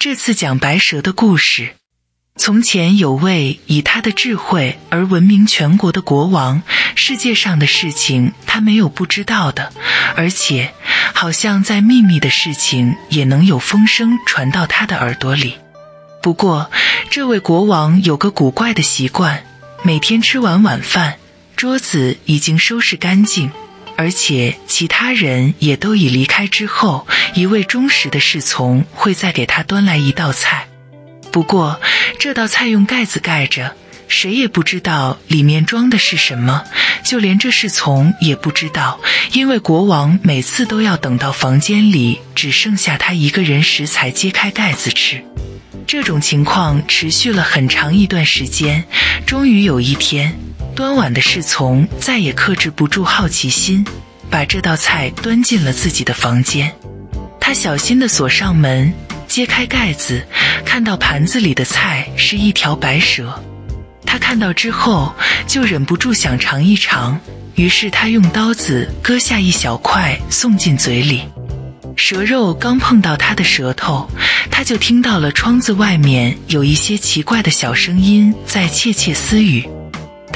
这次讲白蛇的故事。从前有位以他的智慧而闻名全国的国王，世界上的事情他没有不知道的，而且好像在秘密的事情也能有风声传到他的耳朵里。不过，这位国王有个古怪的习惯，每天吃完晚饭，桌子已经收拾干净。而且其他人也都已离开之后，一位忠实的侍从会再给他端来一道菜。不过这道菜用盖子盖着，谁也不知道里面装的是什么，就连这侍从也不知道，因为国王每次都要等到房间里只剩下他一个人时才揭开盖子吃。这种情况持续了很长一段时间，终于有一天。端碗的侍从再也克制不住好奇心，把这道菜端进了自己的房间。他小心地锁上门，揭开盖子，看到盘子里的菜是一条白蛇。他看到之后就忍不住想尝一尝，于是他用刀子割下一小块送进嘴里。蛇肉刚碰到他的舌头，他就听到了窗子外面有一些奇怪的小声音在窃窃私语。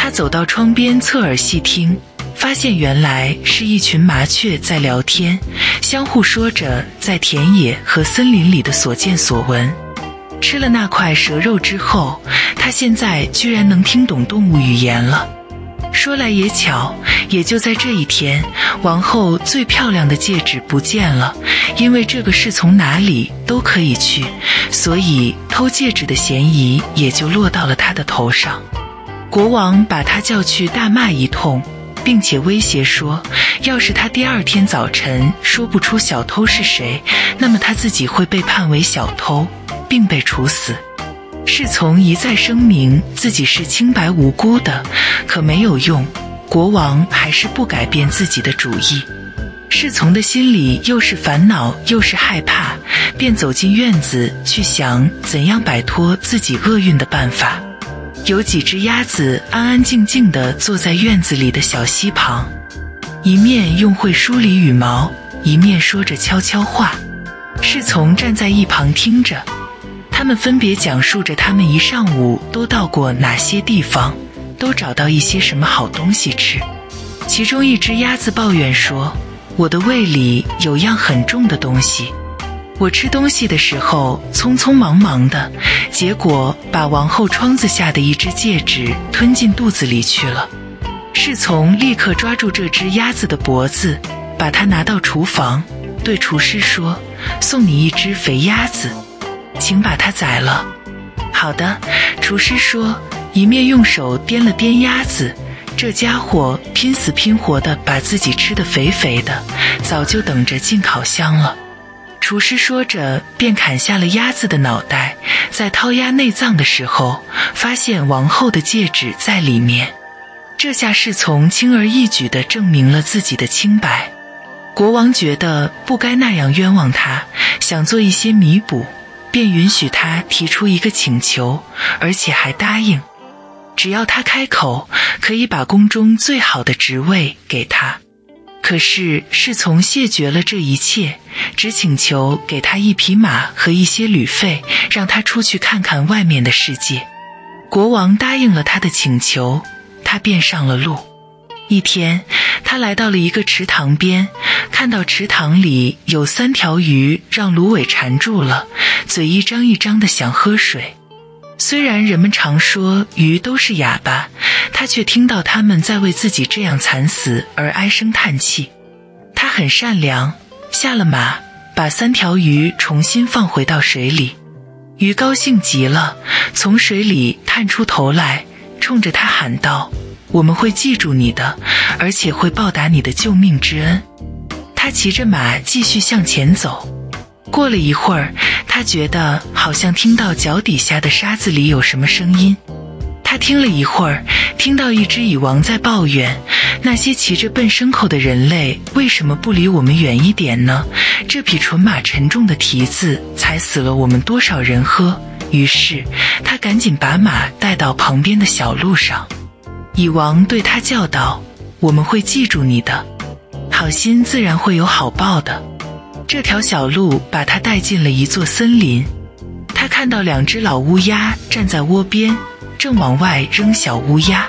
他走到窗边，侧耳细听，发现原来是一群麻雀在聊天，相互说着在田野和森林里的所见所闻。吃了那块蛇肉之后，他现在居然能听懂动物语言了。说来也巧，也就在这一天，王后最漂亮的戒指不见了。因为这个是从哪里都可以去，所以偷戒指的嫌疑也就落到了他的头上。国王把他叫去大骂一通，并且威胁说，要是他第二天早晨说不出小偷是谁，那么他自己会被判为小偷，并被处死。侍从一再声明自己是清白无辜的，可没有用，国王还是不改变自己的主意。侍从的心里又是烦恼又是害怕，便走进院子去想怎样摆脱自己厄运的办法。有几只鸭子安安静静地坐在院子里的小溪旁，一面用会梳理羽毛，一面说着悄悄话。侍从站在一旁听着，他们分别讲述着他们一上午都到过哪些地方，都找到一些什么好东西吃。其中一只鸭子抱怨说：“我的胃里有样很重的东西。”我吃东西的时候匆匆忙忙的，结果把王后窗子下的一只戒指吞进肚子里去了。侍从立刻抓住这只鸭子的脖子，把它拿到厨房，对厨师说：“送你一只肥鸭子，请把它宰了。”好的，厨师说，一面用手掂了掂鸭子，这家伙拼死拼活的把自己吃得肥肥的，早就等着进烤箱了。厨师说着，便砍下了鸭子的脑袋，在掏鸭内脏的时候，发现王后的戒指在里面。这下侍从轻而易举地证明了自己的清白。国王觉得不该那样冤枉他，想做一些弥补，便允许他提出一个请求，而且还答应，只要他开口，可以把宫中最好的职位给他。可是侍从谢绝了这一切，只请求给他一匹马和一些旅费，让他出去看看外面的世界。国王答应了他的请求，他便上了路。一天，他来到了一个池塘边，看到池塘里有三条鱼，让芦苇缠住了，嘴一张一张的想喝水。虽然人们常说鱼都是哑巴，他却听到他们在为自己这样惨死而唉声叹气。他很善良，下了马，把三条鱼重新放回到水里。鱼高兴极了，从水里探出头来，冲着他喊道：“我们会记住你的，而且会报答你的救命之恩。”他骑着马继续向前走。过了一会儿，他觉得好像听到脚底下的沙子里有什么声音。他听了一会儿，听到一只蚁王在抱怨：“那些骑着笨牲口的人类为什么不离我们远一点呢？这匹纯马沉重的蹄子踩死了我们多少人喝。”于是他赶紧把马带到旁边的小路上。蚁王对他叫道：“我们会记住你的，好心自然会有好报的。”这条小路把他带进了一座森林，看到两只老乌鸦站在窝边，正往外扔小乌鸦。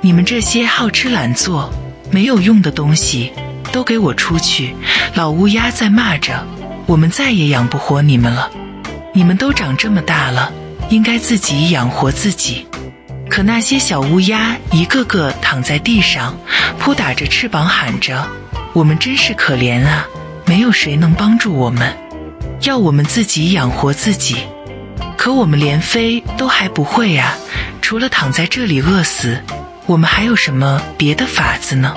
你们这些好吃懒做、没有用的东西，都给我出去！老乌鸦在骂着。我们再也养不活你们了。你们都长这么大了，应该自己养活自己。可那些小乌鸦一个个躺在地上，扑打着翅膀喊着：“我们真是可怜啊！没有谁能帮助我们，要我们自己养活自己。可我们连飞都还不会啊！除了躺在这里饿死，我们还有什么别的法子呢？”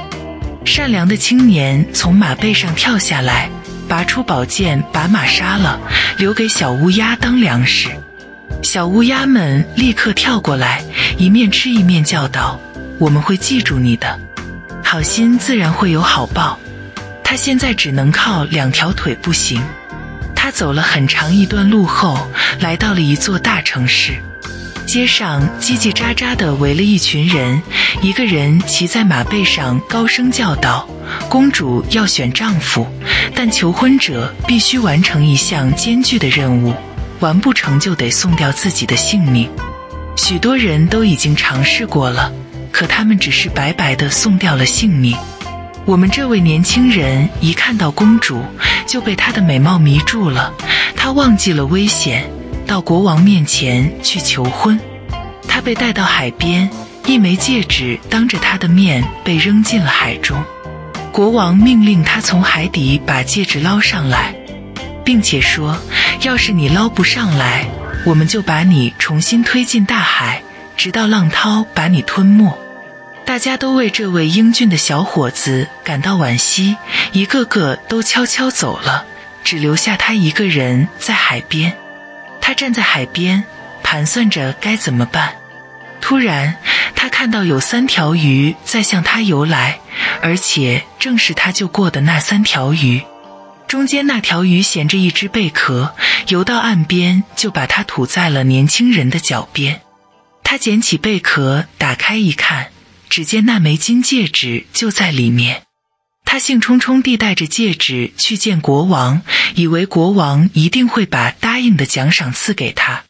善良的青年从马背上跳下来。拔出宝剑，把马杀了，留给小乌鸦当粮食。小乌鸦们立刻跳过来，一面吃一面叫道：“我们会记住你的，好心自然会有好报。”他现在只能靠两条腿步行。他走了很长一段路后，来到了一座大城市。街上叽叽喳喳地围了一群人，一个人骑在马背上，高声叫道：“公主要选丈夫，但求婚者必须完成一项艰巨的任务，完不成就得送掉自己的性命。”许多人都已经尝试过了，可他们只是白白地送掉了性命。我们这位年轻人一看到公主，就被她的美貌迷住了，他忘记了危险。到国王面前去求婚，他被带到海边，一枚戒指当着他的面被扔进了海中。国王命令他从海底把戒指捞上来，并且说：“要是你捞不上来，我们就把你重新推进大海，直到浪涛把你吞没。”大家都为这位英俊的小伙子感到惋惜，一个个都悄悄走了，只留下他一个人在海边。他站在海边，盘算着该怎么办。突然，他看到有三条鱼在向他游来，而且正是他救过的那三条鱼。中间那条鱼衔着一只贝壳，游到岸边，就把它吐在了年轻人的脚边。他捡起贝壳，打开一看，只见那枚金戒指就在里面。他兴冲冲地带着戒指去见国王，以为国王一定会把答应的奖赏赐给他。